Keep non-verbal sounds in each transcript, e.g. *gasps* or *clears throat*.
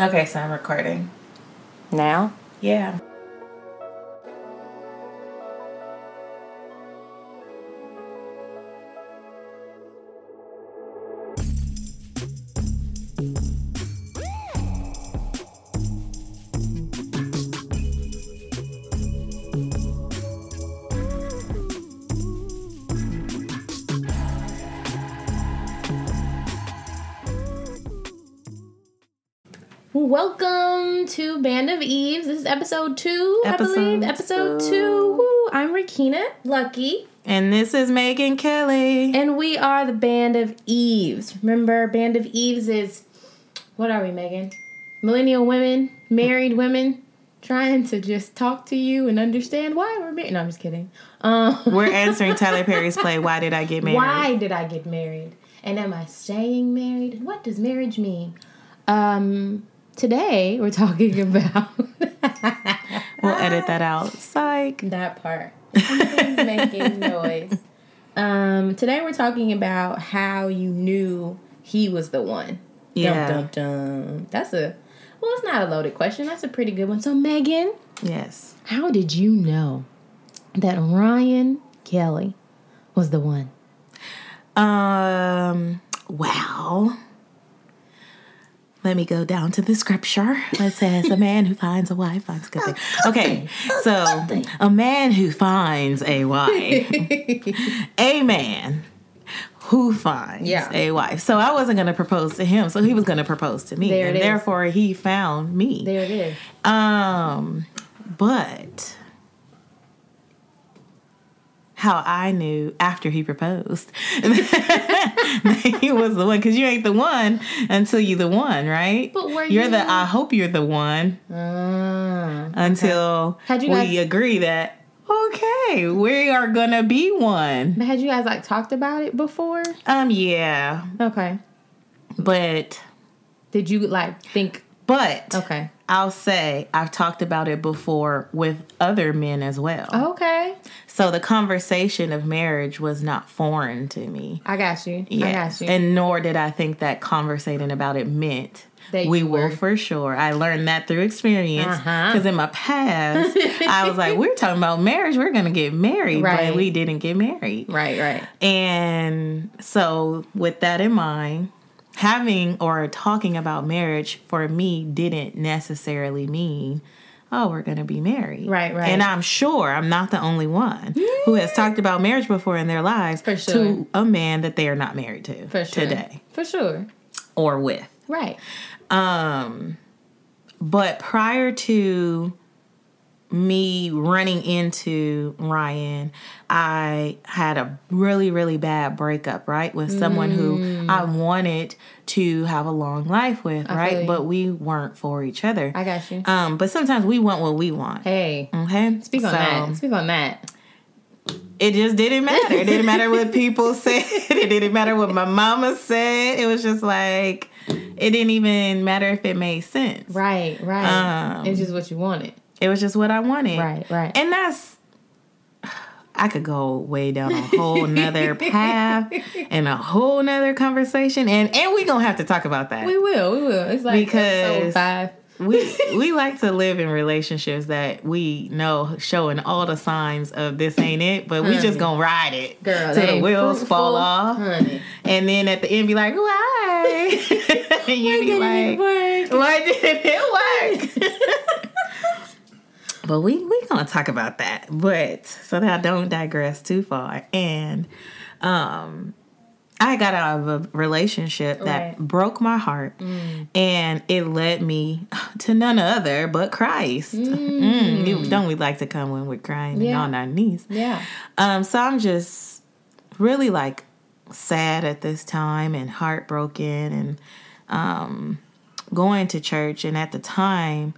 Okay, so I'm recording. Now? Yeah. Band of Eves. This is episode two, I Episode believe. Episode two. two. Woo. I'm Rakina Lucky, And this is Megan Kelly. and we are the Band of Eves. Remember, Band of Eves is what are we, Megan? Millennial women, married women, trying to just talk to you and understand why we're married. No, I'm just kidding. Um, *laughs* We're answering *laughs* Tyler Perry's play, Why Did I Get Married? Why did I get married? And am I staying married? What does marriage mean? Um, today we're talking *laughs* about We'll edit that out. Psych. that part. Something's making noise. Um, today we're talking about how you knew he was the one. Yeah. Dum dum dum. That's a well, it's not a loaded question. That's a pretty good one. So Megan, Yes. how did you know that Ryan Kelly was the one? Um, well, let me go down to the scripture. It says, A man who finds a wife finds a good thing. *laughs* Okay, so a man who finds a wife, *laughs* a man who finds Yeah. a wife. So I wasn't going to propose to him, so he was going to propose to me. There and it is. therefore, he found me. There it is. Um, but how I knew after he proposed that *laughs* he was the one, because you ain't the one until you the one, right? But were you're you- the I hope you're the one Ah. until Had you we guys- agree that okay, we are gonna be one. But had you guys like talked about it before? Um, yeah, Okay. but Did you like think? but Okay. I'll say I've talked about it before with other men as well. Okay. So the conversation of marriage was not foreign to me. I got you. I Yes. got you. And nor did I think that conversating about it meant That we you will were- for sure. I learned that through experience. Uh-huh. Because in my past, I was like, we're talking about marriage. We're going to get married. Right. But we didn't get married. right. Right. And so, with that in mind, having or talking about marriage for me didn't necessarily mean, oh, we're going to be married. Right, right. And I'm sure I'm not the only one who has talked about marriage before in their lives sure. to a man that they are not married to For sure. today For sure. or with. Right. Um, but prior to me running into Ryan, I had a really, really bad breakup, right? With someone who I wanted to have a long life with, feel right? But we weren't for each other. I got you. Um, but sometimes we want what we want. Hey. Okay. Speak on So, that. Speak on that. It just didn't matter. It didn't matter what people *laughs* said. It didn't matter what my mama said. It was just like it didn't even matter if it made sense. Right. Right. Um, it's just what you wanted. It was just what I wanted. Right. Right. And that's I could go way down a whole nother *laughs* path and a whole nother conversation. And and we gonna have to talk about that. we will. We will. It's like Because- five. we *laughs* we like to live in relationships that we know showing all the signs of this ain't it, but we just gonna ride it Girl, till the wheels fruitful, fall off, honey. and then at the end be like, why? *laughs* and you be like, why didn't it work? But we we gonna talk about that, but so that I don't digress too far, and um. I got out of a relationship that Right. broke my heart, and it led me *laughs* to none other but Christ. Mm, you- don't we like to come when we're crying Yeah. and on our knees? Yeah. Um, so I'm just really like sad at this time and heartbroken and um, going to church. And at the time,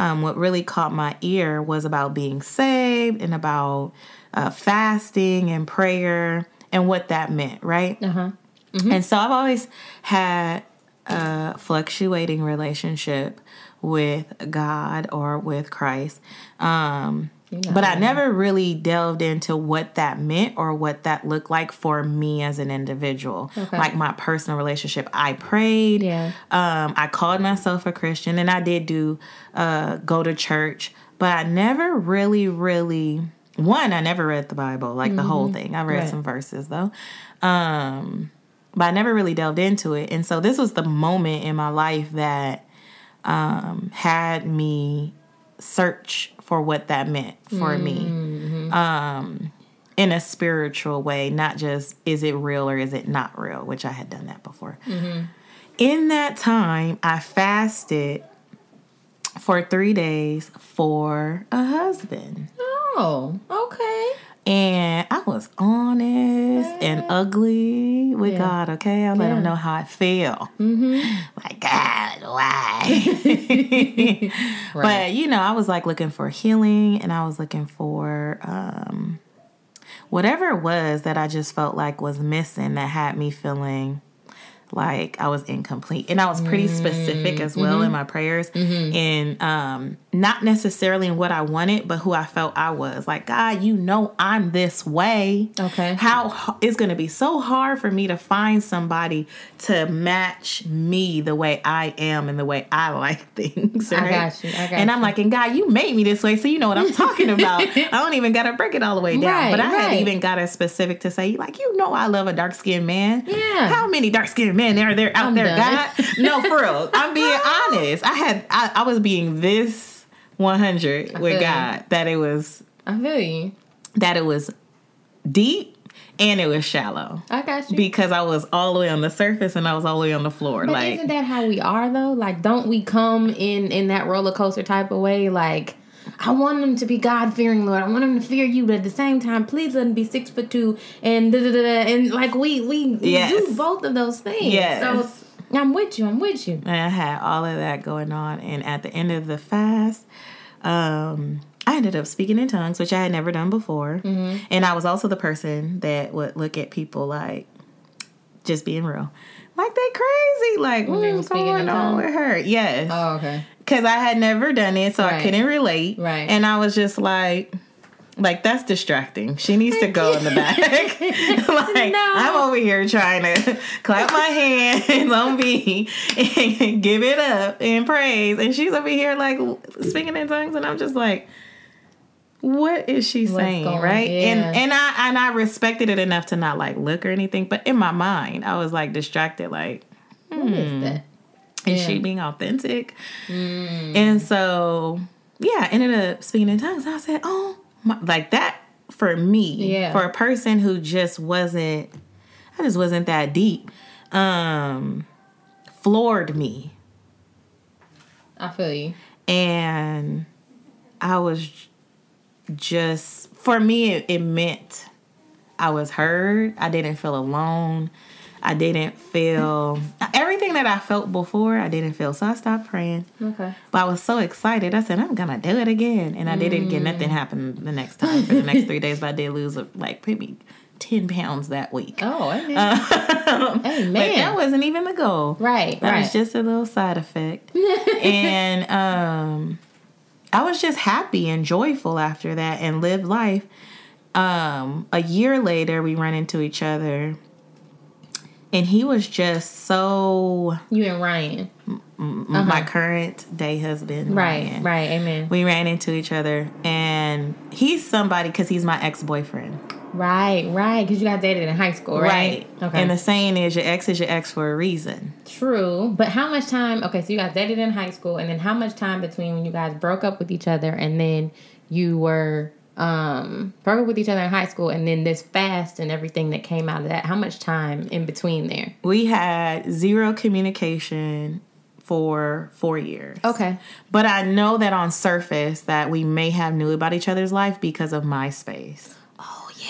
um, what really caught my ear was about being saved and about uh, fasting and prayer and what that meant, right? Uh huh. And so I've always had a fluctuating relationship with God or with Christ. Um, know. But I never really delved into what that meant or what that looked like for me as an individual. Okay. Like my personal relationship. I prayed. Yeah. Um, I called myself a Christian and I did do uh, go to church, but I never really, really one, I never read the Bible, like the whole thing. I read Mm-hmm. Right. some verses though. Um, but I never really delved into it. And so this was the moment in my life that um, had me search for what that meant for me um, in a spiritual way, not just is it real or is it not real, which I had done that before. In that time, I fasted for three days for a husband. Oh, okay. And I was honest and ugly with Yeah. God, okay? I let Yeah. him know how I feel. Mm-hmm. *laughs* Like, God, why? *laughs* But, you know, I was like looking for healing and I was looking for um, whatever it was that I just felt like was missing that had me feeling like I was incomplete. And I was pretty specific as well in my prayers and um not necessarily in what I wanted, but who I felt I was. Like, God, you know I'm this way. Okay. How it's going to be so hard for me to find somebody to match me the way I am and the way I like *laughs* things. I got you, I got and I'm you. like, and God, you made me this way, so you know what I'm talking *laughs* about. I don't even got to break it all the way down. Right, but I right. had even got a specific to say, like, you know, I love a dark skinned man. Yeah. How many dark skinned they're there out I'm there. God? *laughs* No, for real. I'm being honest. I had, I, I was being this 100 feel with you. God that it was, I feel you. that it was deep and it was shallow I got you. because I was all the way on the surface and I was all the way on the floor. But like, isn't that how we are though? Like, don't we come in in that roller coaster type of way? Like, I want them to be God fearing, Lord. I want them to fear you, but at the same time, please let them be six foot two and da da da. da. And like we we, we Yes. do both of those things. Yes. So I'm with you. I'm with you. And I had all of that going on. And at the end of the fast, um, I ended up speaking in tongues, which I had never done before. Mm-hmm. And I was also the person that would look at people like, just being real, like they crazy. Like, When they mm, were what's speaking going in on with her? Yes. Oh, okay. Because I had never done it, so I couldn't relate. Right. And I was just like, like that's distracting. She needs to go in the back. *laughs* *laughs* like No. I'm over here trying to *laughs* clap my hands on me and give it up and praise, and she's over here like speaking in tongues, and I'm just like, what is she What's saying, going- right? yeah. And and I and I respected it enough to not like look or anything, but in my mind, I was like distracted, like. What is that? Is Yeah. she being authentic? And so, yeah, I ended up speaking in tongues. I said, oh, my, like that for me, Yeah. for a person who just wasn't, I just wasn't that deep, um, floored me. I feel you. And I was just, for me, it, it meant I was heard. I didn't feel alone. I didn't feel everything that I felt before. I didn't feel. So I stopped praying. Okay. But I was so excited. I said, I'm gonna do it again. And I did it again. Nothing happened the next time for the next three days, but I did lose like maybe 10 pounds that week. Oh, amen. Um, *laughs* Amen. But that wasn't even the goal. right. That right. was just a little side effect. *laughs* and um I was just happy and joyful after that and lived life. Um, a year later we ran into each other and he was just so you and Ryan. my current day husband. Right. Ryan. Right. Amen. We ran into each other, and he's somebody because he's my ex boyfriend. Right. Right. Because you guys dated in high school, right? Okay. And the saying is, your ex is your ex for a reason. True, but how much time? Okay, so you guys dated in high school, and then how much time between when you guys broke up with each other, and then you were um broke up with each other in high school, and then this fast and everything that came out of that? How much time in between there? We had zero communication for four years. Okay, But I know that on surface that we may have knew about each other's life because of MySpace.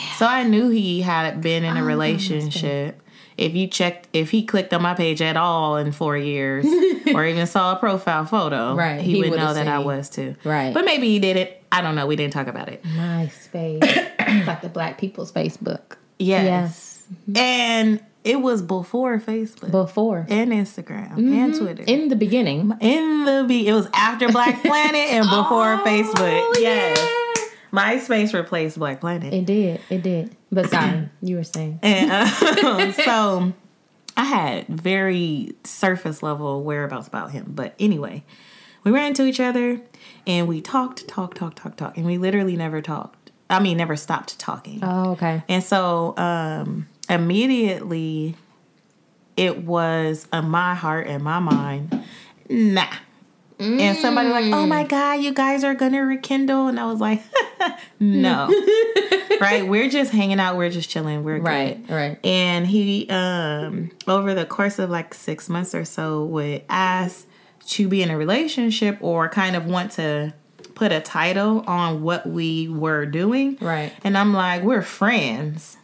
Yeah. So I knew he had been in a relationship. If you checked, if he clicked on my page at all in four years, *laughs* or even saw a profile photo, Right, he, he would know that I was too. Right. But maybe he did it. I don't know. We didn't talk about it. MySpace. it's *clears throat* like the Black People's Facebook. Yes. And it was before Facebook Before. and Instagram and mm-hmm. Twitter. In the beginning. in the be it was after Black *laughs* Planet and before Oh, Facebook. Yes. MySpace replaced Black Planet. It did. It did. But sorry, *clears throat* you were saying. And uh, *laughs* so *laughs* I had very surface level whereabouts about him. But anyway, we ran into each other and we talked, talked, talked, talked, talked. And we literally never talked. I mean, never stopped talking. Oh, okay. And so um, immediately it was in my heart and my mind, nah. And somebody like, oh my God, you guys are gonna rekindle. And I was like, *laughs* no. *laughs* right? We're just hanging out, we're just chilling, we're Right, good. right. And he um over the course of like six months or so would ask to be in a relationship or kind of want to put a title on what we were doing. Right. And I'm like, we're friends.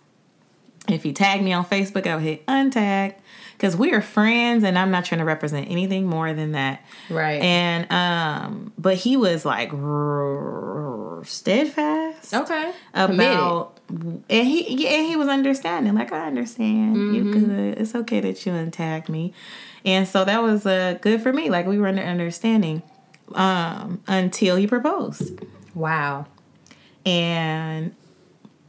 If he tagged me on Facebook, I would hit untag because we are friends and I'm not trying to represent anything more than that. Right. And um, but he was like r- steadfast okay. Committed. about, and he yeah, and he was understanding. Like I understand, you good. It's okay that you untag me, and so that was uh good for me. Like we were under understanding, um, until he proposed. Wow. And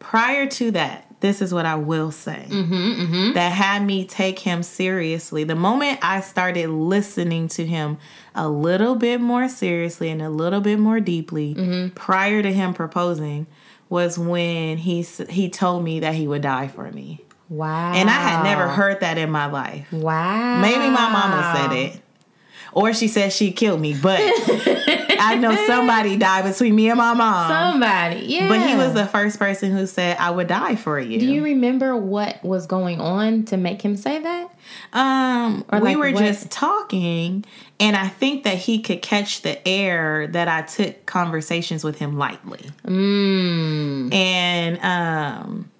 prior to that, this is what I will say Mm-hmm, that had me take him seriously. The moment I started listening to him a little bit more seriously and a little bit more deeply Mm-hmm. prior to him proposing was when he he told me that he would die for me. Wow. And I had never heard that in my life. Wow. Maybe my mama said it. Or she said she killed me, but I know somebody *laughs* died between me and my mom. Somebody. Yeah. But he was the first person who said, I would die for you. Do you remember what was going on to make him say that? um, Or we like were what- just talking, and I think that he could catch the air that I took conversations with him lightly. Mm. And um,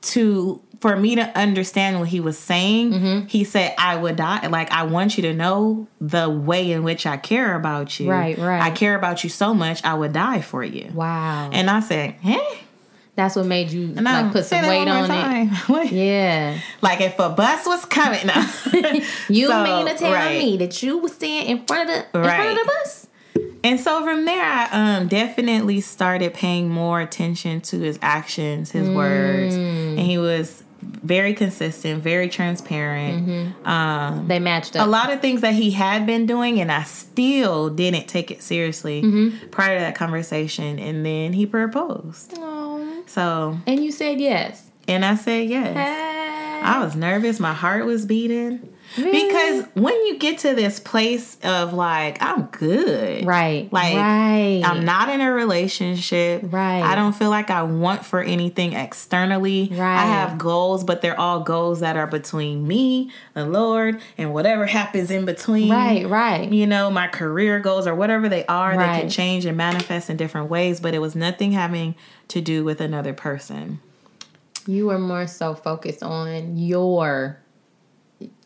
to for me to understand what he was saying, Mm-hmm. he said, I would die. Like, I want you to know the way in which I care about you. Right, right. I care about you so much, I would die for you. Wow. And I said, eh? That's what made you No, like put some weight on it. time. *laughs* Yeah. Like if a bus was coming, no. *laughs* You So, mean to tell right. me that you was standing in front of the in front of the bus? And so from there, I um, definitely started paying more attention to his actions, his words, and he was very consistent, very transparent. Um, They matched up. a lot of things that he had been doing, and I still didn't take it seriously prior to that conversation. And then he proposed. Aw. So, And you said yes. and I said yes. Hey. I was nervous. My heart was beating. Because when you get to this place of like, I'm good. Right. Like, right. I'm not in a relationship. Right. I don't feel like I want for anything externally. Right. I have goals, but they're all goals that are between me, the Lord, and whatever happens in between. Right, right. You know, my career goals or whatever they are, they can change and manifest in different ways, but it was nothing having to do with another person. You were more so focused on your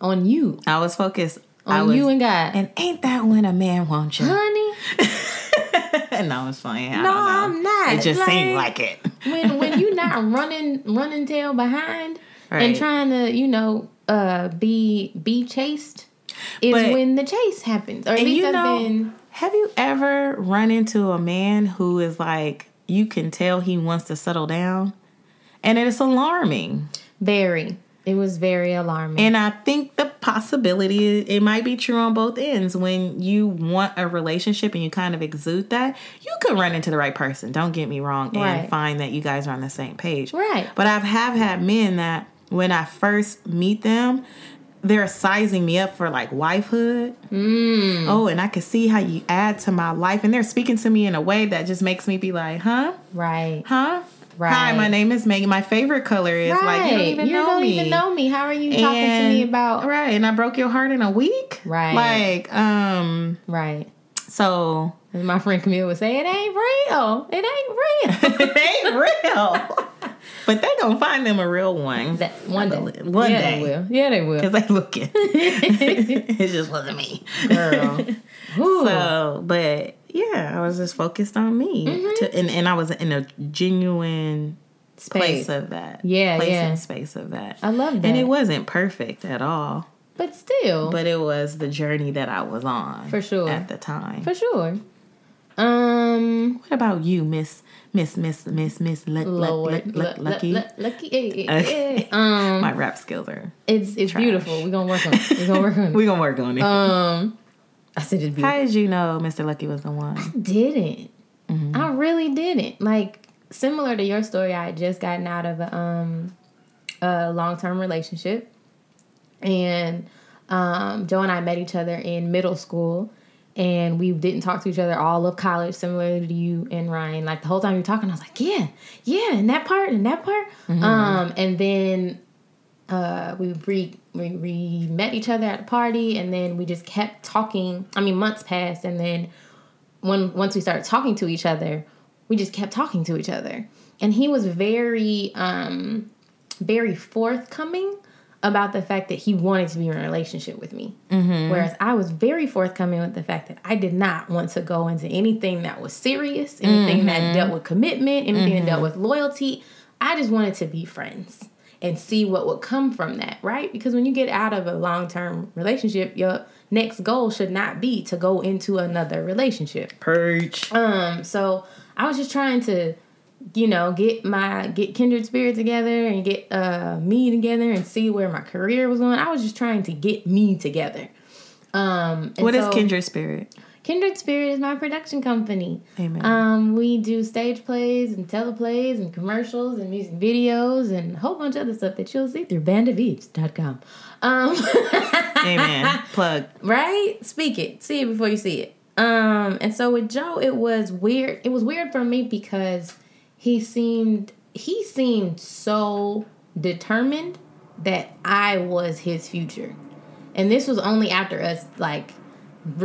on you. I was focused I On was, you and God. and ain't that when a man wants you? Honey, *laughs* no, I was playing. I No, don't know. I'm not. It just seemed Like- like it. when when you *laughs* not running running tail behind and trying to, you know, uh be be chased is But- when the chase happens. Or at least you know, been have you ever run into a man who is like, you can tell he wants to settle down? And it's alarming. very it was very alarming. And I think the possibility, it might be true on both ends. When you want a relationship and you kind of exude that, you could run into the right person. Don't get me wrong. And Right. find that you guys are on the same page. Right. But I've have had men that when I first meet them, they're sizing me up for like wifehood. Mm. Oh, and I can see how you add to my life. And they're speaking to me in a way that just makes me be like, huh? right. Huh? Right. Hi, my name is Megan. My favorite color is like you don't even know don't me. even know me. How are you talking to me about right? And I broke your heart in a week. Right. Like um. right? So As my friend Camille would say, it ain't real. It ain't real. *laughs* it ain't real. but they gonna find them a real one. that one day. one yeah, day. They will. Yeah, they will. Cause they looking. *laughs* *laughs* it just wasn't me. Girl. Ooh. So, but yeah, I was just focused on me, to, and and I was in a genuine place Space. of that. Yeah, place yeah. and space of that. I love that. And it wasn't perfect at all, But still. but it was the journey that I was on For sure. at the time. For sure. Um, What about you, Miss Miss Miss Miss Miss Luck, Luck, Luck, Luck, Lucky? Lu- Lu- Lucky. *laughs* Um, My rap skills are. it's it's beautiful. We're gonna work on it. We're gonna work on *laughs* it. We're gonna work on it. Um, I said it's beautiful. How did you know Mr. Lucky was the one? I didn't. I really didn't. Like similar to your story, I had just gotten out of a, um, a long term relationship, and um, Joe and I met each other in middle school, and we didn't talk to each other all of college, similar to you and Ryan. Like the whole time you were talking, I was like, yeah, yeah, and that part and that part. Um, and then uh, we re we, we met each other at a party, and then we just kept talking. I mean, months passed, and then when once we started talking to each other, we just kept talking to each other. And he was very um very forthcoming about the fact that he wanted to be in a relationship with me. Mm-hmm. Whereas I was very forthcoming with the fact that I did not want to go into anything that was serious, anything that mm-hmm. dealt with commitment, anything that mm-hmm. dealt with loyalty. I just wanted to be friends and see what would come from that, right? Because when you get out of a long term relationship, your next goal should not be to go into another relationship. Purge. Um, so I was just trying to, you know, get my get kindred spirit together and get uh me together and see where my career was going. I was just trying to get me together. Um, and What is so Kindred Spirit? Kindred Spirit is my production company. Amen. Um, we do stage plays and teleplays and commercials and music videos and a whole bunch of other stuff that you'll see through bandofeves.com. Um, *laughs* Amen. Plug. right? Speak it. See it before you see it. Um, and so with Joe, it was weird. It was weird for me because he seemed he seemed so determined that I was his future. And this was only after us like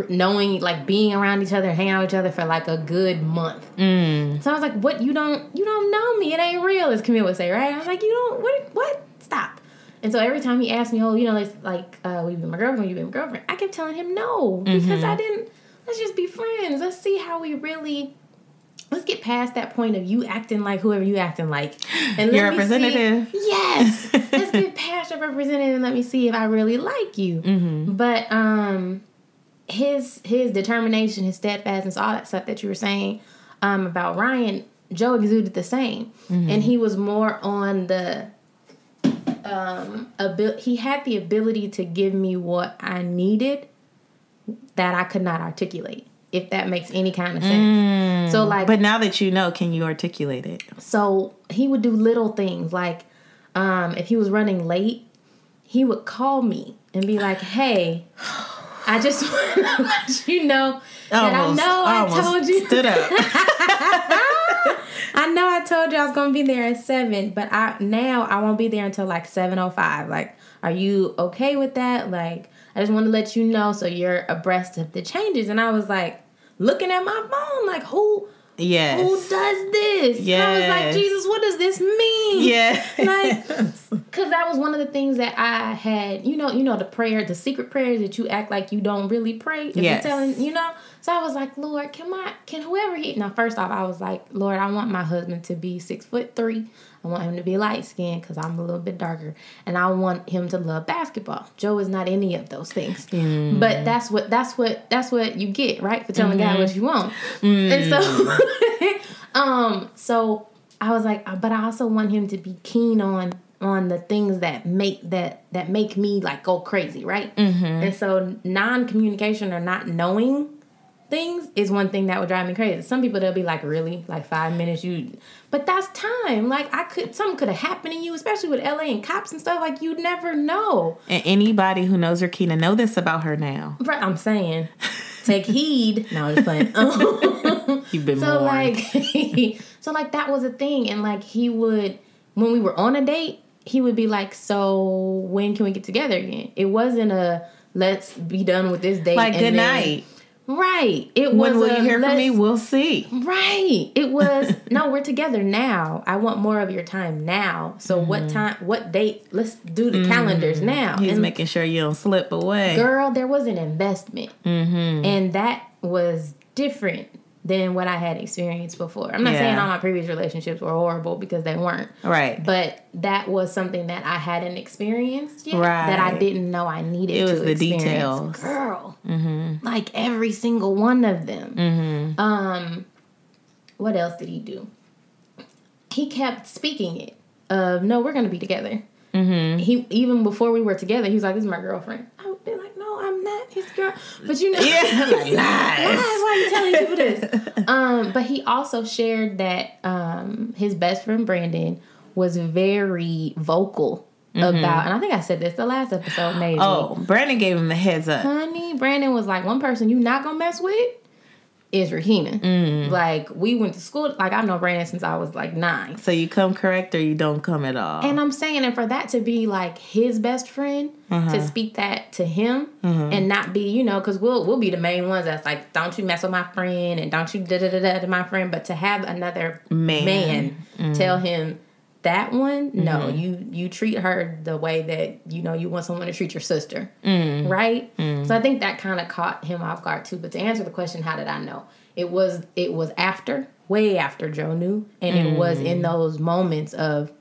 knowing like being around each other, hanging out with each other for like a good month. Mm. So I was like, "What? You don't? You don't know me? It ain't real." As Camille would say, right? I was like, "You don't? What? What? Stop!" And so every time he asked me, "Oh, you know, like, like uh, will you be my girlfriend? Will you be my girlfriend?" I kept telling him no because I didn't. Let's just be friends. Let's see how we really. Let's get past that point of you acting like whoever you acting like, *gasps* and let Your me see- representative. yes, *laughs* let's get past your representative and let me see if I really like you. Mm-hmm. But um, his his determination, his steadfastness, all that stuff that you were saying um, about Ryan, Joe exuded the same, and he was more on the um abil- he had the ability to give me what I needed that I could not articulate. If that makes any kind of sense. So like But now that you know, can you articulate it? so he would do little things like um, if he was running late, he would call me and be like, "Hey, I just *laughs* want to let you know that I know I, almost told you. Stood up. *laughs* I know I told you I was gonna be there at seven, but I now I won't be there until like seven oh five. Like, are you okay with that? Like, I just want to let you know so you're abreast of the changes." And I was like, looking at my phone, like, who? Yes. Who does this? And I was like, Jesus, what does this mean? Yeah. Like, *laughs* Cause that was one of the things that I had, you know, you know, the prayer, the secret prayers that you act like you don't really pray. If Yes. you're telling, you know. So I was like, Lord, can my, can whoever he? Now, first off, I was like, Lord, I want my husband to be six foot three. I want him to be light skinned because I'm a little bit darker, and I want him to love basketball. Joe is not any of those things, Mm. but that's what that's what that's what you get right for telling God Mm-hmm. what you want. Mm. And so, *laughs* um, so I was like, uh, but I also want him to be keen on on the things that make that that make me like go crazy, right? Mm-hmm. And so non communication or not knowing things is one thing that would drive me crazy. Some people they'll be like, really, like five minutes, you, but that's time. Like I could, something could have happened to you, especially with LA and cops and stuff. Like you'd never know. And anybody who knows Rakina know this about her now. Right? I'm saying, take *laughs* heed. No, I'm just playing. *laughs* *laughs* You've been so warned. like so like that was a thing and like he would when we were on a date he would be like so when can we get together again it wasn't a let's be done with this date like, good then- night. Right. It When was will a you hear from me? We'll see. right. It *laughs* was no we're together now. I want more of your time now. So what time what date? Let's do the calendars now. He's And making sure you don't slip away. girl there was an investment. Mm-hmm. and that was different than what I had experienced before. I'm not saying all my previous relationships were horrible because they weren't, Right. but that was something that I hadn't experienced yet that I didn't know I needed. It was the experience. details. girl. Like every single one of them. Um, what else did he do? He kept speaking it of no, we're gonna be together. Mm-hmm. He even before we were together, he was like, "This is my girlfriend." I'm not his girl." But you know, Yeah, like, lies. *laughs* Why are you telling people this? *laughs* um, but he also shared that um, his best friend Brandon was very vocal about, and I think I said this the last episode, maybe. Oh, Brandon gave him the heads up. Honey, Brandon was like, one person you not gonna mess with is Rahina. Mm. Like, we went to school, like, I've known Brandon since I was like nine. So you come correct or you don't come at all. And I'm saying, and for that to be like his best friend Uh-huh. to speak that to him and not be, you know, because we'll we'll be the main ones that's like, don't you mess with my friend and don't you da da da da to my friend. But to have another Man. man, Mm. tell him that one, no, Mm-hmm. you you treat her the way that you know you want someone to treat your sister, Mm. right? So I think that kind of caught him off guard too. But to answer the question, how did I know? It was it was after, way after Joe knew, and it was Mm. in those moments of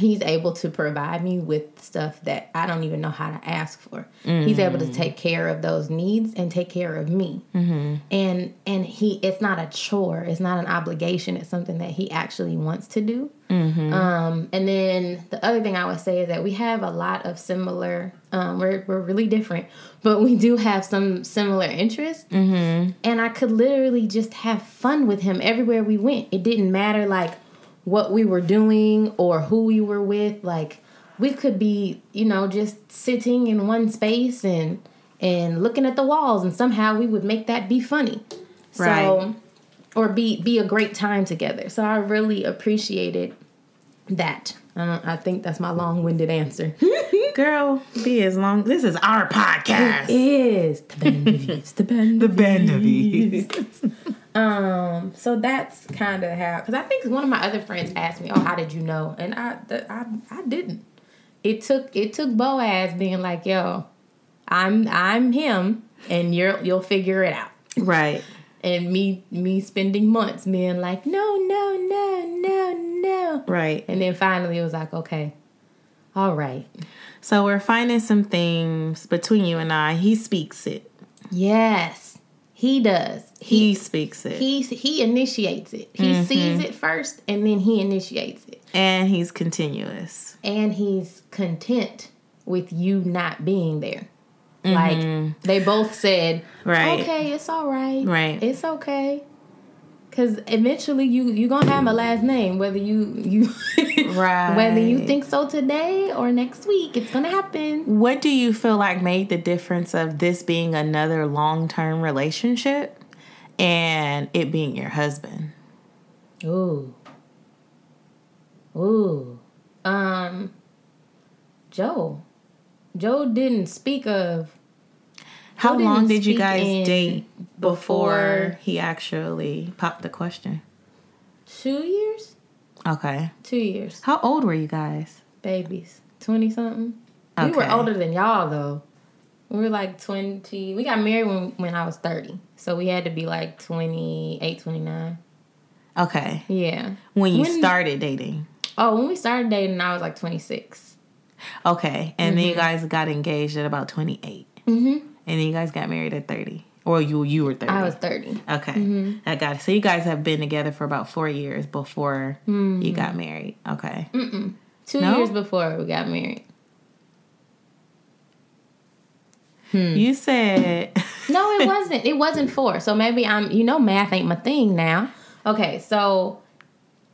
he's able to provide me with stuff that I don't even know how to ask for. He's able to take care of those needs and take care of me. Mm-hmm. And and he it's not a chore. It's not an obligation. It's something that he actually wants to do. Um, and then the other thing I would say is that we have a lot of similar. Um, we're we're really different, but we do have some similar interests. Mm-hmm. And I could literally just have fun with him everywhere we went. It didn't matter like what we were doing or who we were with. Like we could be, you know, just sitting in one space and and looking at the walls, and somehow we would make that be funny. Right. So, or be be a great time together. So I really appreciated that. I, I think that's my long winded answer. *laughs* Girl, be as long. This is our podcast. It is the band of Eves, the band *laughs* of band of Eves. Um, so that's kind of how. Because I think one of my other friends asked me, "Oh, how did you know?" And I, th- I, I didn't. It took it took Boaz being like, "Yo, I'm I'm him, and you're you'll figure it out." Right. And me me spending months being like, "No, no, no, no, no," Right. and then finally it was like, "Okay, all right, So we're finding some things between you and I. He speaks it. yes, he does. He, speaks it. He he initiates it. He mm-hmm. sees it first, and then he initiates it. and he's continuous. and he's content with you not being there. Like mm-hmm. they both said, Right. "Okay, it's all right. Right. It's okay." Cuz eventually you you to have my last name whether you you Right. *laughs* whether you think so today or next week, it's to happen. What do you feel like made the difference of this being another long term relationship and it being your husband? Ooh. Ooh. Um Joe. Joe didn't speak of How long didn't you guys date before he actually popped the question? 2 years? Okay. 2 years. How old were you guys? babies, twenty something. We were older than y'all though. We were like twenty. We got married when when I was thirty, so we had to be like 28, 29. Okay. Yeah. When you When- started dating. Oh, when we started dating, I was like twenty six. Okay. And then you guys got engaged at about 28. Mm-hmm. And then you guys got married at 30. Or you you were 30. I was thirty. Okay. Mm-hmm. I got it. So you guys have been together for about four years before mm-hmm. you got married. Okay. Two No? years before we got married. Hmm. You said *laughs* No, it wasn't. It wasn't four. So maybe I'm. You know, math ain't my thing now. Okay, so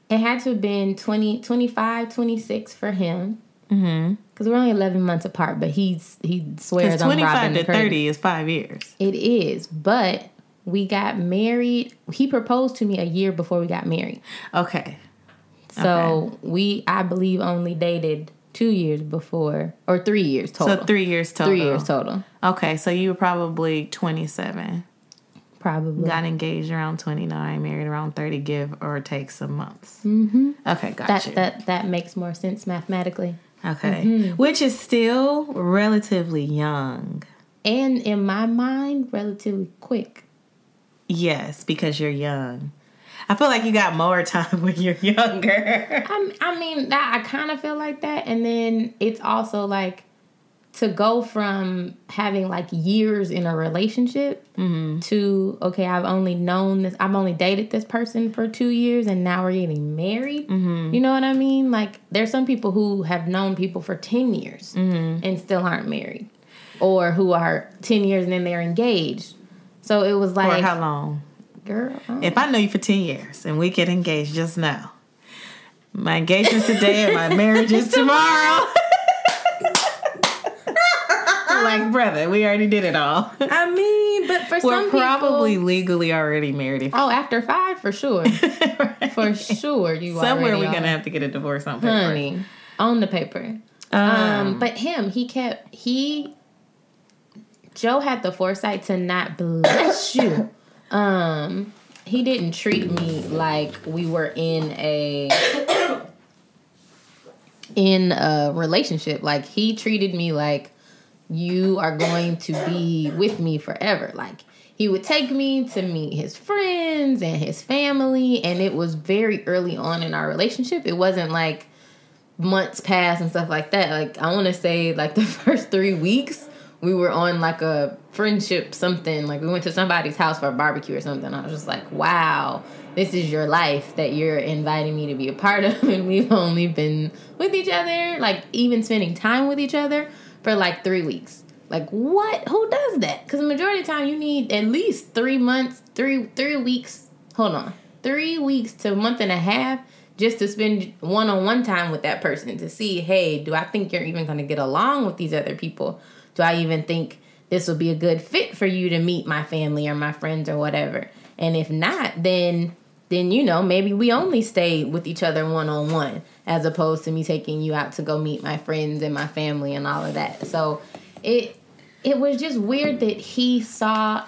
it had to have been 20, 25, 26 for him. Mm-hmm. Because we're only 11 months apart, but he's he swears I'm 25 to 30 is five years. It is, but we got married. He proposed to me a year before we got married. Okay. So we, I believe, only dated two years before, or three years total. So three years total. Three years total, Okay. So you were probably 27. probably. Got engaged around 29, married around 30, give or take some months. Mm-hmm. Okay, got that you. that that makes more sense mathematically. Okay. Mm-hmm. Which is still relatively young. And in my mind, relatively quick. Yes, because you're young. I feel like you got more *laughs* time when you're younger. I, I mean, that I kind of feel like that, and then it's also like to go from having like years in a relationship mm-hmm. to okay, I've only known this, I've only dated this person for two years, and now we're getting married. Mm-hmm. You know what I mean? Like, there's some people who have known people for ten years mm-hmm. and still aren't married, or who are ten years and then they're engaged. So it was For like, how long? girl, I If I know you for 10 years and we get engaged just now, my engagement's today and my marriage is *laughs* tomorrow. Like, brother, we already did it all. *laughs* I mean, but for some. We're some probably people, legally already married. If, oh, after five for sure, *laughs* for sure, you Somewhere we're are. to have to get a divorce on paper. honey on the paper. Um, but him, he kept he. Joe had the foresight to not bless *coughs* you. Um, he didn't treat me like we were in a *coughs* in a relationship. Like he treated me like you are going to be with me forever. Like he would take me to meet his friends and his family, and it was very early on in our relationship. It wasn't like months passed and stuff like that. Like I want to say, like the *laughs* first three weeks, we were on like a friendship something. Like we went to somebody's house for a barbecue or something. I was just like, wow, this is your life that you're inviting me to be a part of, *laughs* and we've only been with each other, like even spending time with each other for like three weeks. Like what? Who does that? Because the majority of the time you need at least three months, three three weeks. Hold on, three weeks to a month and a half just to spend one on one time with that person to see, hey, do I think you're even going to get along with these other people? Do I even think this will be a good fit for you to meet my family or my friends or whatever? And if not, then then you know maybe we only stay with each other one on one as opposed to me taking you out to go meet my friends and my family and all of that. So it it was just weird that he saw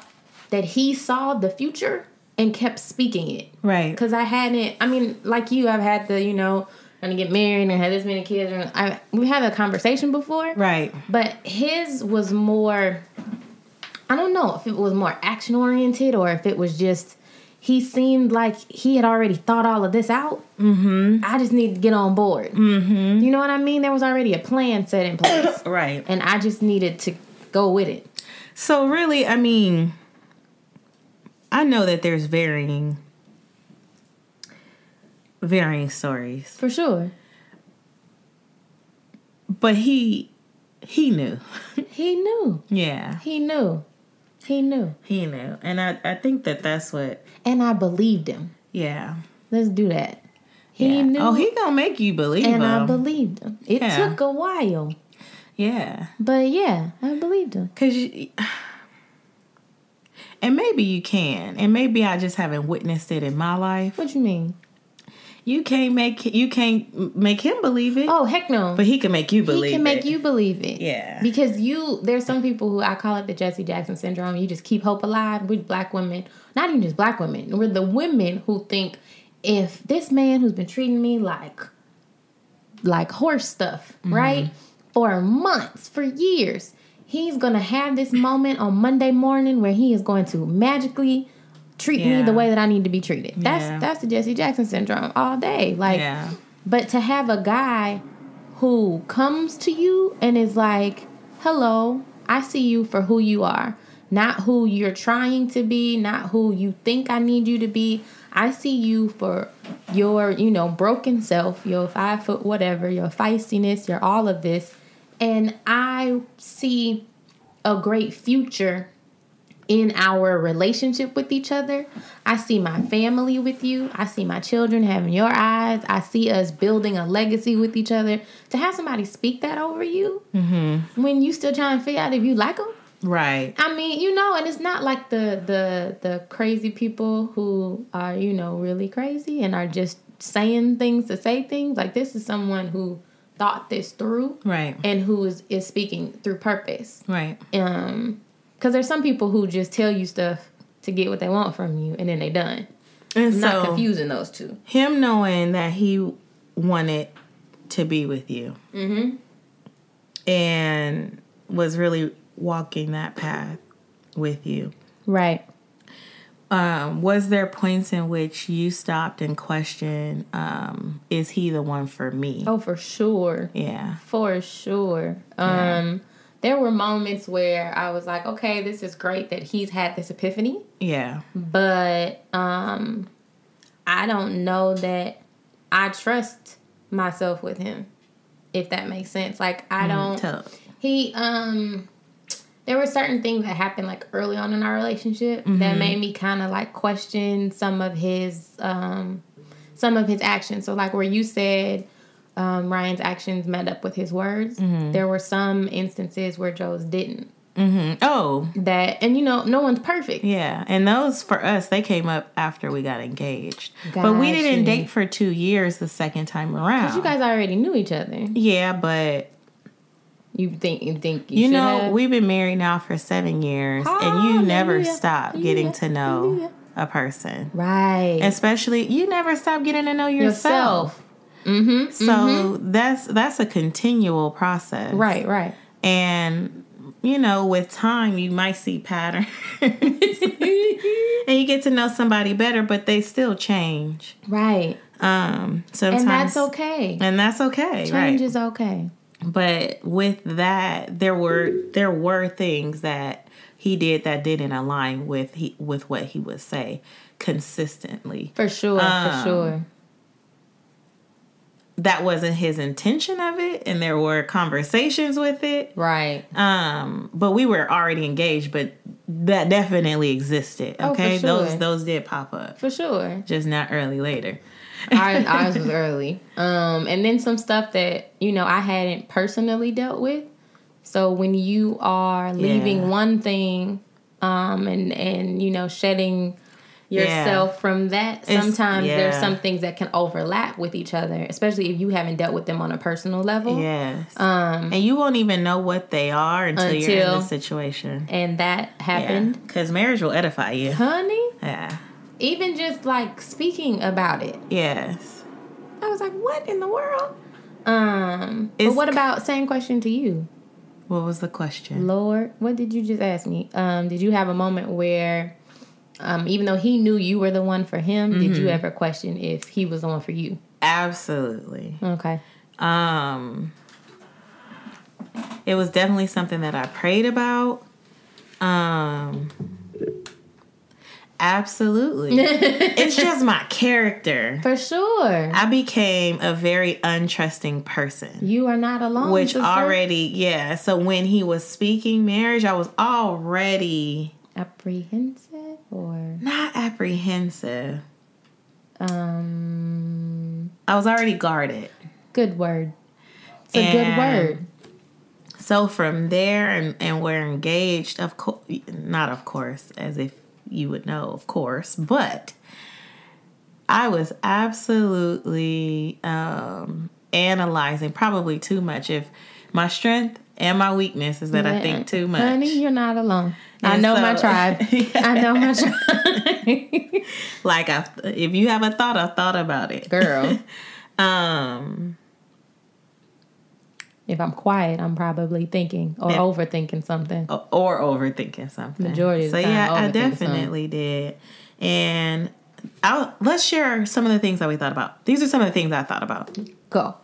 that he saw the future and kept speaking it Right. because I hadn't. I mean, like you, I've had the you know gonna get married and had this many kids. And I we had a conversation before, Right. but his was more. I don't know if it was more action oriented or if it was just he seemed like he had already thought all of this out. Mm-hmm. I just need to get on board. Mm-hmm. You know what I mean? There was already a plan set in place, *coughs* Right. and I just needed to go with it. So really, I mean, I know that there's varying varying stories. For sure. But he he knew. *laughs* He knew. yeah. He knew. He knew. He knew. And I I think that that's what And I believed him. yeah. Let's do that. He yeah. knew. Oh, he gonna make you believe and I believed him. It Yeah. took a while, yeah. but yeah, I believed him. Cause you, and maybe you can, and maybe I just haven't witnessed it in my life. What you mean? You can't make you can't make him believe it, Oh heck no! but he can make you believe he can make it. you believe it. Yeah. Because you, there's some people who I call it the Jesse Jackson syndrome. You just keep hope alive with black women. Not even just black women. We're the women who think if this man who's been treating me like like horse stuff, Mm-hmm. right? For months, for years, he's gonna have this moment on Monday morning where he is going to magically treat me the way that I need to be treated. That's Yeah. that's the Jesse Jackson syndrome all day. Like yeah. but to have a guy who comes to you and is like, hello, I see you for who you are, not who you're trying to be, not who you think I need you to be. I see you for your, you know, broken self, your five foot whatever, your feistiness, your all of this. And I see a great future in our relationship with each other. I see my family with you. I see my children having your eyes. I see us building a legacy with each other. To have somebody speak that over you when you still trying to figure out if you like them. Right. I mean, you know, and it's not like the the the crazy people who are you know really crazy and are just saying things to say things. Like this is someone who thought this through Right. and who is is speaking through purpose Right. um because there's some people who just tell you stuff to get what they want from you and then they done. And I'm so not confusing those two. him knowing that he wanted to be with you. Mm-hmm. And was really walking that path with you. right. Um, was there points in which you stopped and questioned, um, is he the one for me? oh for sure. Yeah. for sure. Um there were moments where I was like, okay, this is great that he's had this epiphany, Yeah. but um, I don't know that I trust myself with him. If that makes sense, like I don't. Tell. He um there were certain things that happened like early on in our relationship that Mm-hmm. made me kind of like question some of his um some of his actions. So like where you said um, Ryan's actions met up with his words, Mm-hmm. there were some instances where Joe's didn't. hmm Oh, That and you know no one's perfect. yeah. And those for us, they came up after we got engaged. But we didn't date for two years the second time around. Cause you guys already knew each other. yeah, but You think you think you, you know, have? we've been married now for seven years, and you never Hallelujah. stop getting to know Hallelujah. a person. right Especially, you never stop getting to know yourself. yourself. Mm-hmm. So that's that's a continual process, Right, right. And you know, with time, you might see patterns, *laughs* and you get to know somebody better, but they still change. Right. Um, sometimes, And that's okay. and that's okay, Change right? is okay. But with that, there were there were things that he did that didn't align with he with what he would say consistently. For sure, Um, for sure. That wasn't his intention of it, and there were conversations with it. Right. Um, but we were already engaged, but that definitely existed. Oh, Okay, sure. those those did pop up, For sure. just not early later. ours, ours *laughs* was early. Um, and then some stuff that, you know, I hadn't personally dealt with. So when you are leaving Yeah. one thing, um, and, and, you know, shedding yourself from that, sometimes there's some things that can overlap with each other, especially if you haven't dealt with them on a personal level. Yes, Um, and you won't even know what they are until, you're in the situation. and that happened. because marriage will edify you. Honey, Yeah. even just like speaking about it, Yes. I was like, "What in the world?" Um, but what about same question to you, What was the question? Lord? What did you just ask me? Um, did you have a moment where, um, even though he knew you were the one for him, did Mm-hmm. you ever question if he was the one for you? Absolutely. Okay, Um it was definitely something that I prayed about. Um Absolutely. *laughs* it's just my character. for sure. I became a very untrusting person. you are not alone. Which sister. already, yeah. So when he was speaking marriage, I was already apprehensive or not apprehensive. um, I was already guarded. good word. It's a And- good word. So from there, and, and we're engaged, of course, not of course, as if you would know, of course, but I was absolutely um, analyzing probably too much. If my strength and my weakness is that I think too much. Honey, you're not alone. I know my so- tribe. *laughs* I know my tribe. *laughs* Like, I, if you have a thought, I've thought about it. Girl. *laughs* Um, if I'm quiet, I'm probably thinking or Yeah. overthinking something. or overthinking something. Majority of so the time, yeah, I definitely did. And I'll, let's share some of the things that we thought about. These are some of the things I thought about. Go.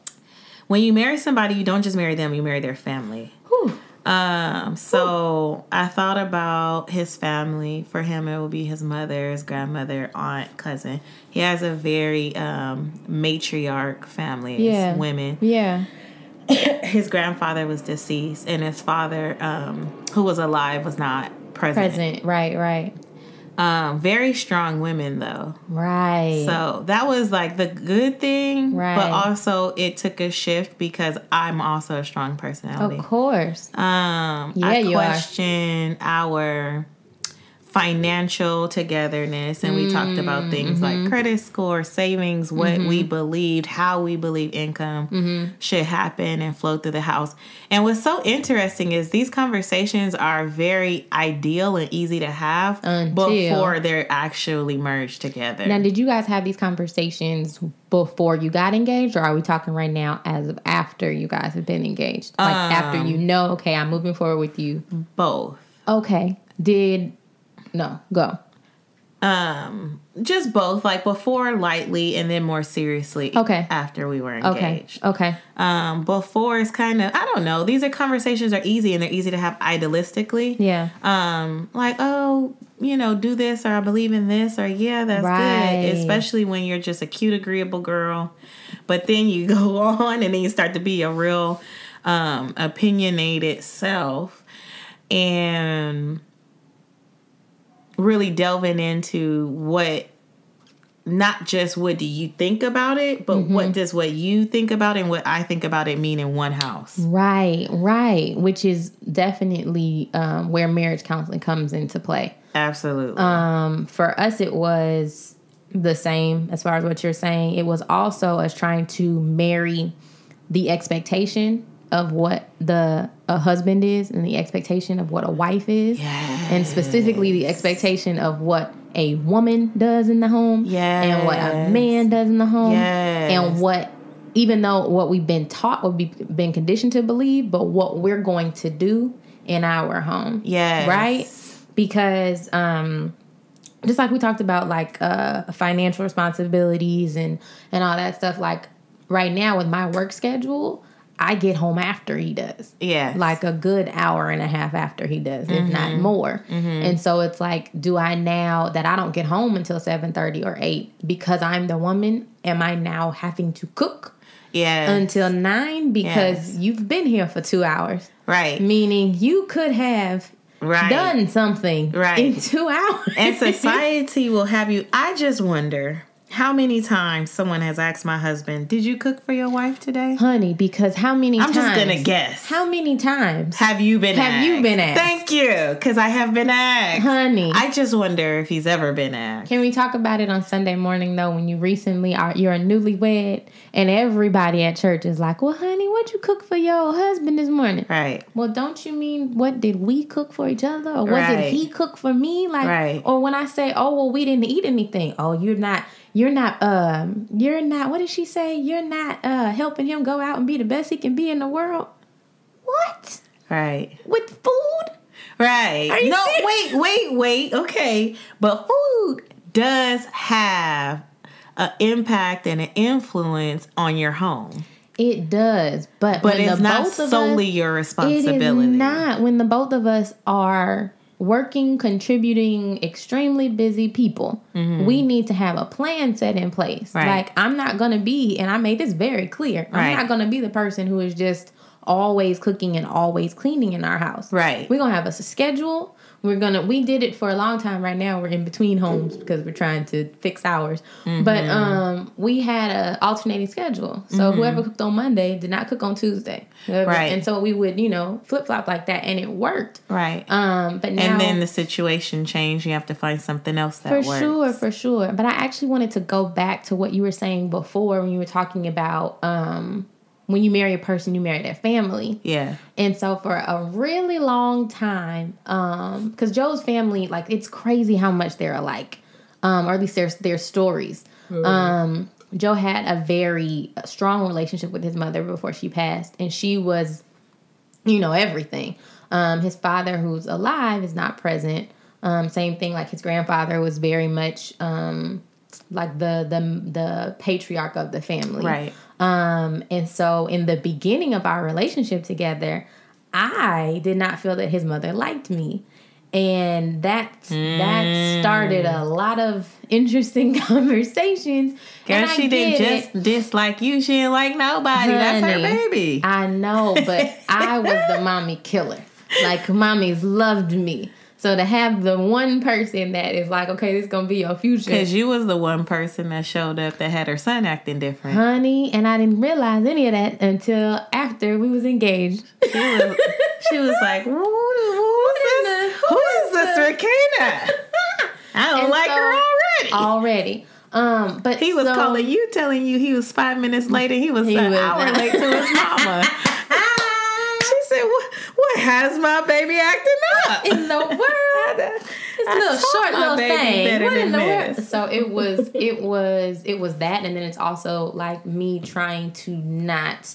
When you marry somebody, you don't just marry them; you marry their family. Whew. Um, so I thought about his family. For him, it will be his mother, his grandmother, aunt, cousin. He has a very um, matriarch family. Yeah. women Yeah. *coughs* his grandfather was deceased and his father um, who was alive was not present, Present. Right, right. Um, very strong women though Right. so that was like the good thing Right. but also it took a shift because i'm also a strong personality of course. um Yeah, i you are. question our financial togetherness and we talked about things Mm-hmm. like credit score savings what we believed how we believe income Mm-hmm. should happen and flow through the house and what's so interesting is these conversations are very ideal and easy to have Until- before they're actually merged together Now, did you guys have these conversations before you got engaged, or are we talking right now as of after you guys have been engaged? Like after Um, you know, okay, I'm moving forward with you. both Okay. Did no go. Um, just both, like before lightly and then more seriously. Okay. After we were Okay. engaged. Okay. Um, before is kind of I don't know. These are conversations are easy and they're easy to have idealistically. Yeah. Um, like oh, you know, do this or I believe in this or yeah, that's Right. good. Especially when you're just a cute, agreeable girl. But then you *laughs* go on and then you start to be a real um opinionated self and really delving into what not just what do you think about it, but what does what you think about and what I think about it mean in one house. Right. Right. Which is definitely um, where marriage counseling comes into play. Absolutely. Um, for us, it was the same as far as what you're saying. It was also us trying to marry the expectation of what the a husband is and the expectation of what a wife is, and specifically the expectation of what a woman does in the home, and what a man does in the home, Yes. and what. Even though what we've been taught, what we've been conditioned to believe, but what we're going to do in our home yes. right? Because um just like we talked about like uh financial responsibilities and and all that stuff like right now with my work schedule, I get home after he does. Yeah. Like a good hour and a half after he does, if Mm-hmm. not more. And so it's like, do I now that I don't get home until seven thirty or eight because I'm the woman, am I now having to cook Yeah. until nine because Yes. you've been here for two hours? right. Meaning you could have Right. done something Right. in two *laughs* hours. and society will have you I just wonder how many times someone has asked my husband, "Did you cook for your wife today?" Honey, because how many I'm times? just gonna guess. How many times? Have you been Have asked? you been asked? Thank you, because I have been asked. Honey. I just wonder if he's ever been asked. Can we talk about it on Sunday morning though? When you recently are you're a newlywed and everybody at church is like, "Well, honey, what'd you cook for your husband this morning?" Right. Well, don't you mean what did we cook for each other, or what Right. did he cook for me? Like, Right. or when I say, "Oh, well, we didn't eat anything," oh, you're not, you're not, um, you're not. What did she say? You're not uh helping him go out and be the best he can be in the world. What Right. with food? Right. No, serious? wait, wait, wait. Okay. But food does have an impact and an influence on your home. It does, but But it's not solely us, your responsibility. is not when the both of us are working, contributing, extremely busy people. We need to have a plan set in place. Mm-hmm. Right. Like I'm not gonna be, and I made this very clear. Right. I'm not gonna be the person who is just always cooking and always cleaning in our house. Right. We're gonna have a schedule. We're gonna we did it for a long time. Right now we're in between homes because we're trying to fix ours. Mm-hmm. But um we had a alternating schedule. So whoever cooked on Monday did not cook on Tuesday. Whoever- Mm-hmm. Right. And so we would, you know, flip flop like that and it worked. Right. Um but now and then the situation changed. You have to find something else that works. for works. sure, for sure. But I actually wanted to go back to what you were saying before when you were talking about um when you marry a person, you marry their family. Yeah. And so for a really long time, um, because Joe's family, like it's crazy how much they're alike. Um, or at least their their stories. Um, Joe had a very strong relationship with his mother before she passed, and she was, you know, everything. Um, his father, who's alive, is not present. Um, same thing, like his grandfather was very much um, like the the the patriarch of the family. Right. Um, and so in the beginning of our relationship together, I did not feel that his mother liked me. And that that started a lot of interesting *laughs* conversations. Girl, and she didn't get it. just dislike you. She didn't like nobody. That's her baby. I know, but *laughs* I was the mommy killer. Like mommies loved me. So to have the one person that is like, okay, this is gonna be your future. Because you was the one person that showed up that had her son acting different. honey, and I didn't realize any of that until after we was engaged. She was, she was like, who, who is *laughs* this? the- Who who is is this, Rakina? *laughs* I don't And like so- her already. already. Um, but he was so- calling you, telling you he was five minutes late, and he was He an was- hour late to his mama. *laughs* "What? Has my baby acting up?" in the world. It's I little short little baby thing. What in the world? So it was, it was, it was that, and then it's also like me trying to not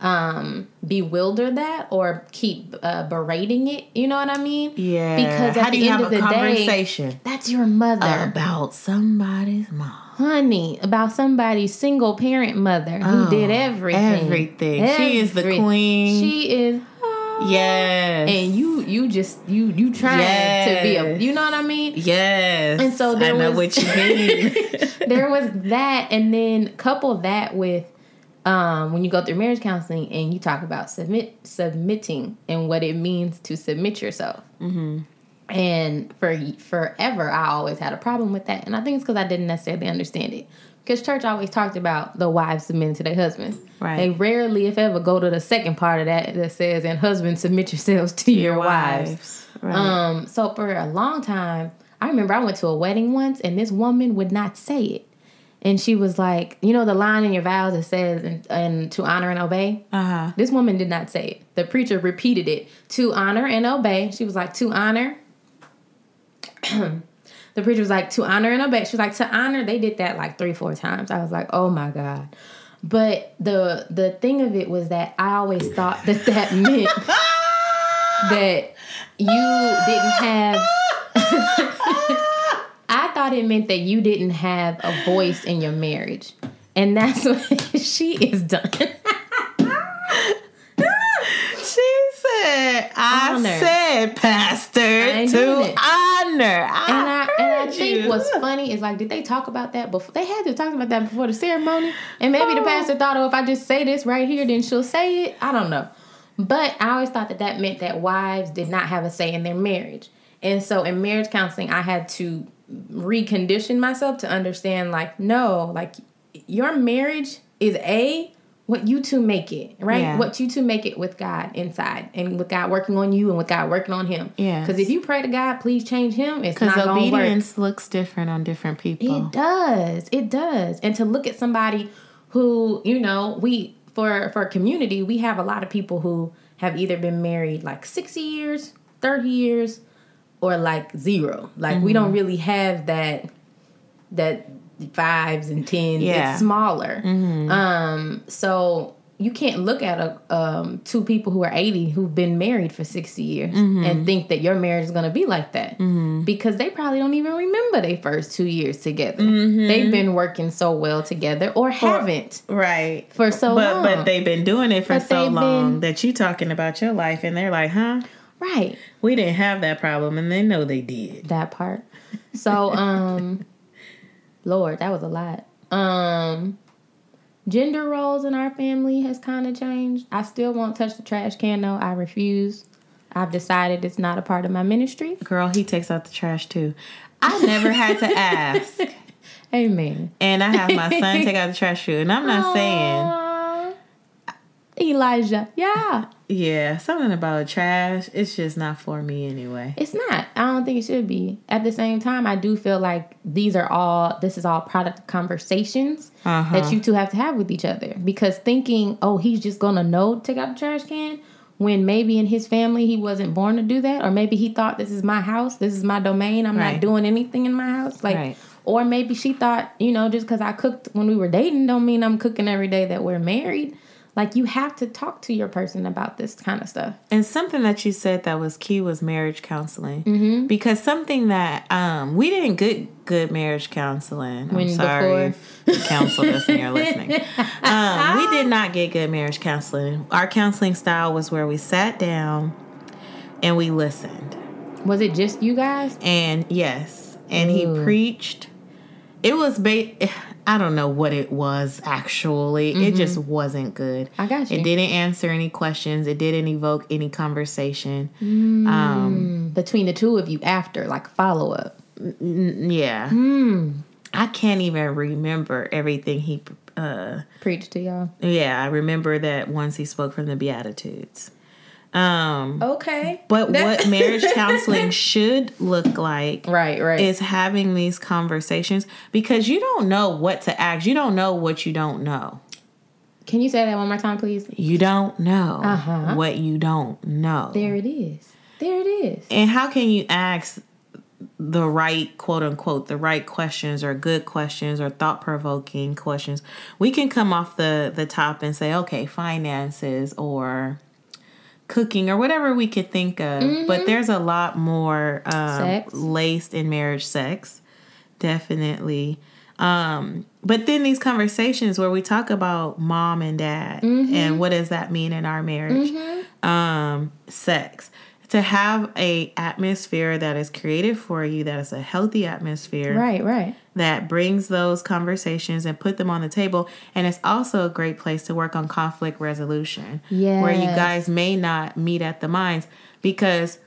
um bewilder that or keep uh, berating it. You know what I mean? Yeah. Because at the end of a the day, that's your mother. about somebody's mom? honey about somebody's single parent mother who Oh, did everything. everything. She is the queen. She is. Yes. And you, you just you you trying to be a. You know what I mean? Yes. And so there I know was- what you mean. *laughs* there was that, and then couple that with um, when you go through marriage counseling and you talk about submit submitting and what it means to submit yourself. Mm-hmm. And for forever, I always had a problem with that, and I think it's because I didn't necessarily understand it. Because church always talked about the wives submitting to their husbands. Right. They rarely, if ever, go to the second part of that that says, "And husbands, submit yourselves to your, wives." Right. Um, so for a long time, I remember I went to a wedding once and this woman would not say it. And she was like, you know, the line in your vows that says, and, and to honor and obey? uh huh. This woman did not say it. The preacher repeated it to honor and obey. She was like, to honor. *clears throat* the preacher was like, to honor and obey. She was like, to honor. They did that like three, four times. I was like, oh my God. But the the thing of it was that I always thought that that *laughs* meant that you didn't have *laughs* I thought it meant that you didn't have a voice in your marriage. And that's *laughs* what she is done. She said, I Honor. said, Pastor, ain't to honor. I I think what's funny is like, did they talk about that before? They had to talk about that before the ceremony, and maybe the Oh. pastor thought, oh, if I just say this right here, then she'll say it. I don't know, but I always thought that that meant that wives did not have a say in their marriage, and so in marriage counseling, I had to recondition myself to understand, like, no, like your marriage is a what you two make it, right? Yeah. What you two make it with God inside, and with God working on you, and with God working on Him. Yeah. Because if you pray to God, please change Him. It's Because not going to work. obedience looks different on different people. It does. It does. And to look at somebody who, you know, we for for community, we have a lot of people who have either been married like 60 years, 30 years, or like zero. Like we Mm-hmm. don't really have that that fives and tens. Yeah. Mm-hmm. It's smaller. Um so you can't look at a um, two people who are 80 who've been married for 60 years Mm-hmm. and think that your marriage is going to be like that because they probably don't even remember their first two years together. Mm-hmm. They've been working so well together or haven't Right. for so But long. but they've been doing it for But so long been- that you talking about your life and they're like, huh? right. We didn't have that problem and they know they did. that part. So, um, *laughs* Lord, that was a lot. Um, gender roles in our family has kind of changed. I still won't touch the trash can though. I refuse. I've decided it's not a part of my ministry. Girl, he takes out the trash too. I never had to *laughs* ask. Amen. And I have my son take out the trash too. And I'm not saying, Aw. Elijah. Yeah. yeah, something about trash. It's just not for me anyway. It's not. I don't think it should be. At the same time, I do feel like these are all this is all product conversations Uh-huh. that you two have to have with each other. Because thinking, oh, he's just gonna know to take out the trash can when maybe in his family he wasn't born to do that, or maybe he thought this is my house, this is my domain, I'm Right. not doing anything in my house. Like Right. or maybe she thought, you know, just because I cooked when we were dating don't mean I'm cooking every day that we're married. Like you have to talk to your person about this kind of stuff. And something that you said that was key was marriage counseling. Mm-hmm. Because something that um, we didn't get good marriage counseling. I'm sorry before? if you counseled us and you're listening. *laughs* Um, we did not get good marriage counseling. Our counseling style was where we sat down and we listened. Was it just you guys? And yes, and he preached. It was ba- *laughs* I don't know what it was actually. It just wasn't good. Mm-hmm. I got you. It didn't answer any questions. It didn't evoke any conversation. Mm. Um, between the two of you after, like follow up. n- yeah. Hmm. I can't even remember everything he. Uh, Preach to y'all. yeah, I remember that once he spoke from the Beatitudes. Um, Okay. but what *laughs* marriage counseling should look like Right, right. is having these conversations because you don't know what to ask. You don't know what you don't know. Can you say that one more time, please? You don't know Uh-huh. what you don't know. There it is. There it is. And how can you ask the right quote unquote the right questions or good questions or thought provoking questions, we can come off the the top and say, okay, finances or cooking or whatever we could think of. Mm-hmm. But there's a lot more um, laced in marriage sex, definitely. Um, but then these conversations where we talk about mom and dad Mm-hmm. and what does that mean in our marriage, um, sex. To have a atmosphere that is created for you, that is a healthy atmosphere, Right, right. that brings those conversations and put them on the table. And it's also a great place to work on conflict resolution. yeah Where you guys may not meet at the minds because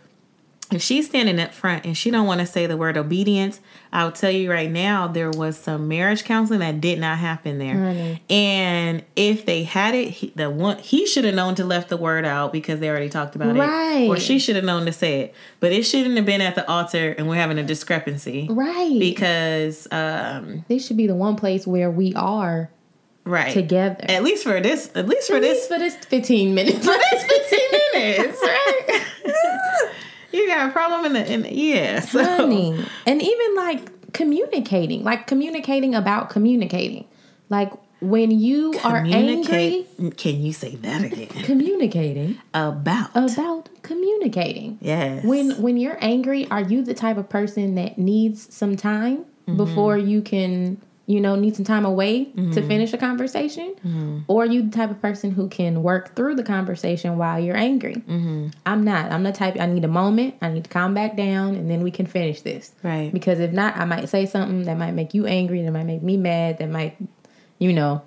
if she's standing up front and she don't want to say the word obedience, I'll tell you right now there was some marriage counseling that did not happen there. And if they had it, he, the one he should have known to left the word out because they already talked about Right. it, or she should have known to say it. But it shouldn't have been at the altar and we're having a discrepancy Right. because um this should be the one place where we are right together. at least for this at least for At this least for this 15 minutes. for this 15 minutes *laughs* right you got a problem in the in the, yeah so Honey. And even like communicating, like communicating about communicating. Like when you are angry, can you say that again *laughs* communicating about about communicating. yes When when you're angry, are you the type of person that needs some time Mm-hmm. before you can, you know, need some time away Mm-hmm. to finish a conversation? Or you the type of person who can work through the conversation while you're angry? Mm-hmm. I'm not. I'm the type I need a moment, I need to calm back down and then we can finish this. right Because if not, I might say something that might make you angry, that might make me mad, that might, you know,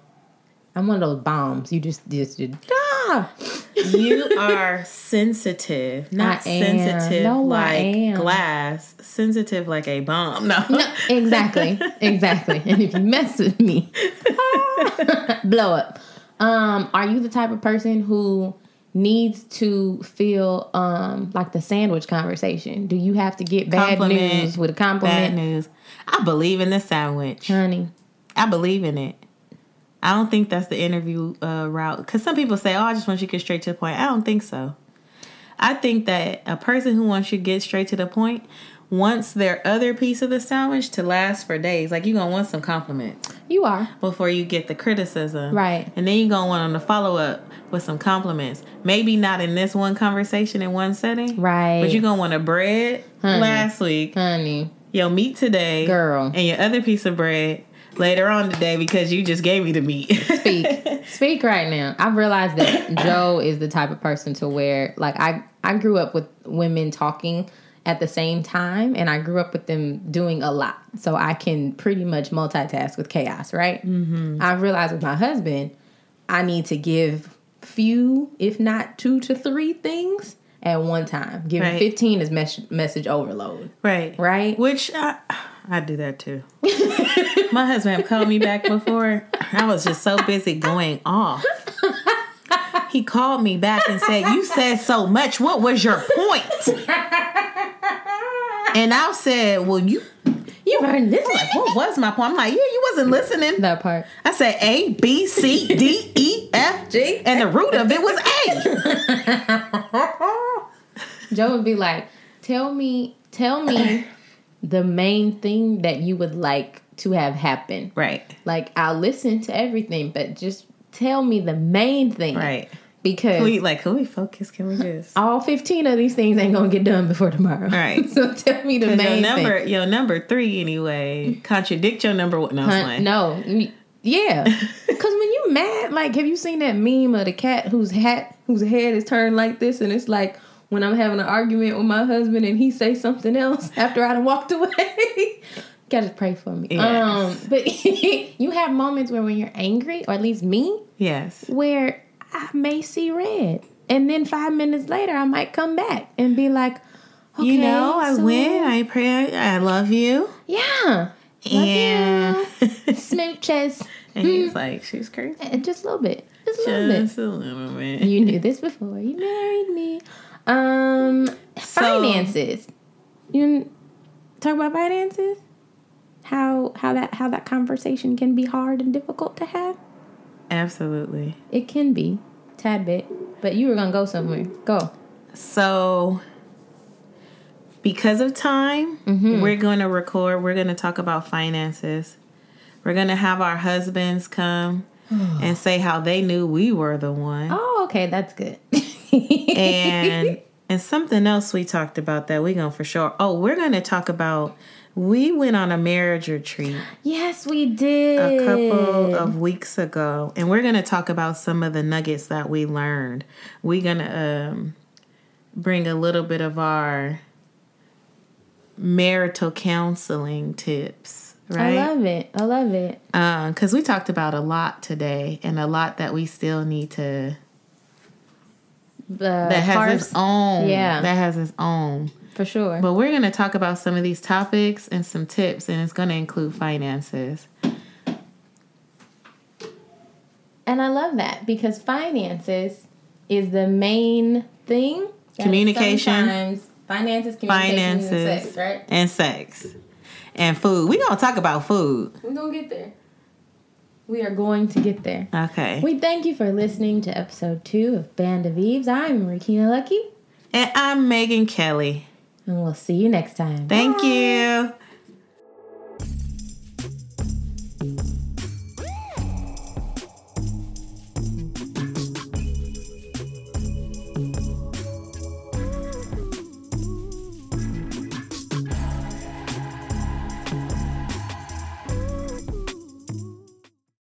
I'm one of those bombs. You just just, just you are sensitive not sensitive No, like glass sensitive like a bomb no, No, exactly, exactly. And if you mess with me, *laughs* blow up. Um, are you the type of person who needs to feel um like the sandwich conversation? Do you have to get bad Compliment. news with a bad compliment, news i believe in the sandwich honey? I believe in it. I don't think that's the interview uh, route because some people say, "Oh, I just want you to get straight to the point." I don't think so. I think that a person who wants you to get straight to the point wants their other piece of the sandwich to last for days. Like you're gonna want some compliments You are before you get the criticism, Right. And then you're gonna want them to follow up with some compliments. Maybe not in this one conversation in one setting, right, But you're gonna want a bread Honey. last week, honey, your meat today, girl. and your other piece of bread later on today because you just gave me the meat. speak *laughs* speak right now i've realized that joe is the type of person to where like i i grew up with women talking at the same time and i grew up with them doing a lot so i can pretty much multitask with chaos right mm-hmm. i've realized with my husband i need to give few if not two to three things at one time giving Right. 15 is mes- message overload right. right Which I, I do that too. My husband called me back before. I was just so busy going off. He called me back and said, You said so much. What was your point? And I said, Well, you you heard this like, what was my point? I'm like, Yeah, you wasn't listening. that part I said A, B, C, D, E, F, G, and the root of it was A. Joe would be like, "Tell me, tell me the main thing that you would like to have happen. Right, Like, I'll listen to everything, but just tell me the main thing, right. Because we like can we focus? Can we just *laughs* all fifteen of these things ain't gonna get done before tomorrow. Right. *laughs* so tell me the main your number, thing. your number three anyway, contradict your number one. No, Hun- no, yeah. *laughs* Because when you mad, like, have you seen that meme of the cat whose hat, whose head is turned like this, and it's like when I'm having an argument with my husband and he say something else after I done walked away. *laughs* Gotta pray for me. Yes. Um, but *laughs* you have moments where when you're angry, or at least me, Yes. where I may see red, and then five minutes later I might come back and be like, okay, you know, I so- win. I pray. I love you. Yeah. You. *laughs* Smooches. and he's like, she's crazy. Uh, Just a little bit. Just a little bit. Just a little bit. You knew this before you married me. Um, So- finances. You talk about finances. How how that how that conversation can be hard and difficult to have. Absolutely. It can be, tad bit. But you were gonna go somewhere. Go. So, because of time, we're going to record. We're going to talk about finances. We're going to have our husbands come *gasps* and say how they knew we were the one. Oh, okay, that's good. *laughs* and *laughs* and something else we talked about that we going to for sure. Oh, we're going to talk about we went on a marriage retreat yes, we did. a couple of weeks ago and we're going to talk about some of the nuggets that we learned. We're going to um bring a little bit of our marital counseling tips, right? I love it. I love it. because we talked about a lot today and a lot that we still need to that has its own Yeah. that has its own for sure. but we're going to talk about some of these topics and some tips and it's going to include finances And I love that because finances is the main thing. Communication. Finances, communication, finances and sex, right? and sex and food we're going to talk about food We're gonna get there. We are going to get there. okay We thank you for listening to episode two of Band of Eves. I'm Rakina Lucky, and i'm megan kelly and we'll see you next time. thank Bye. you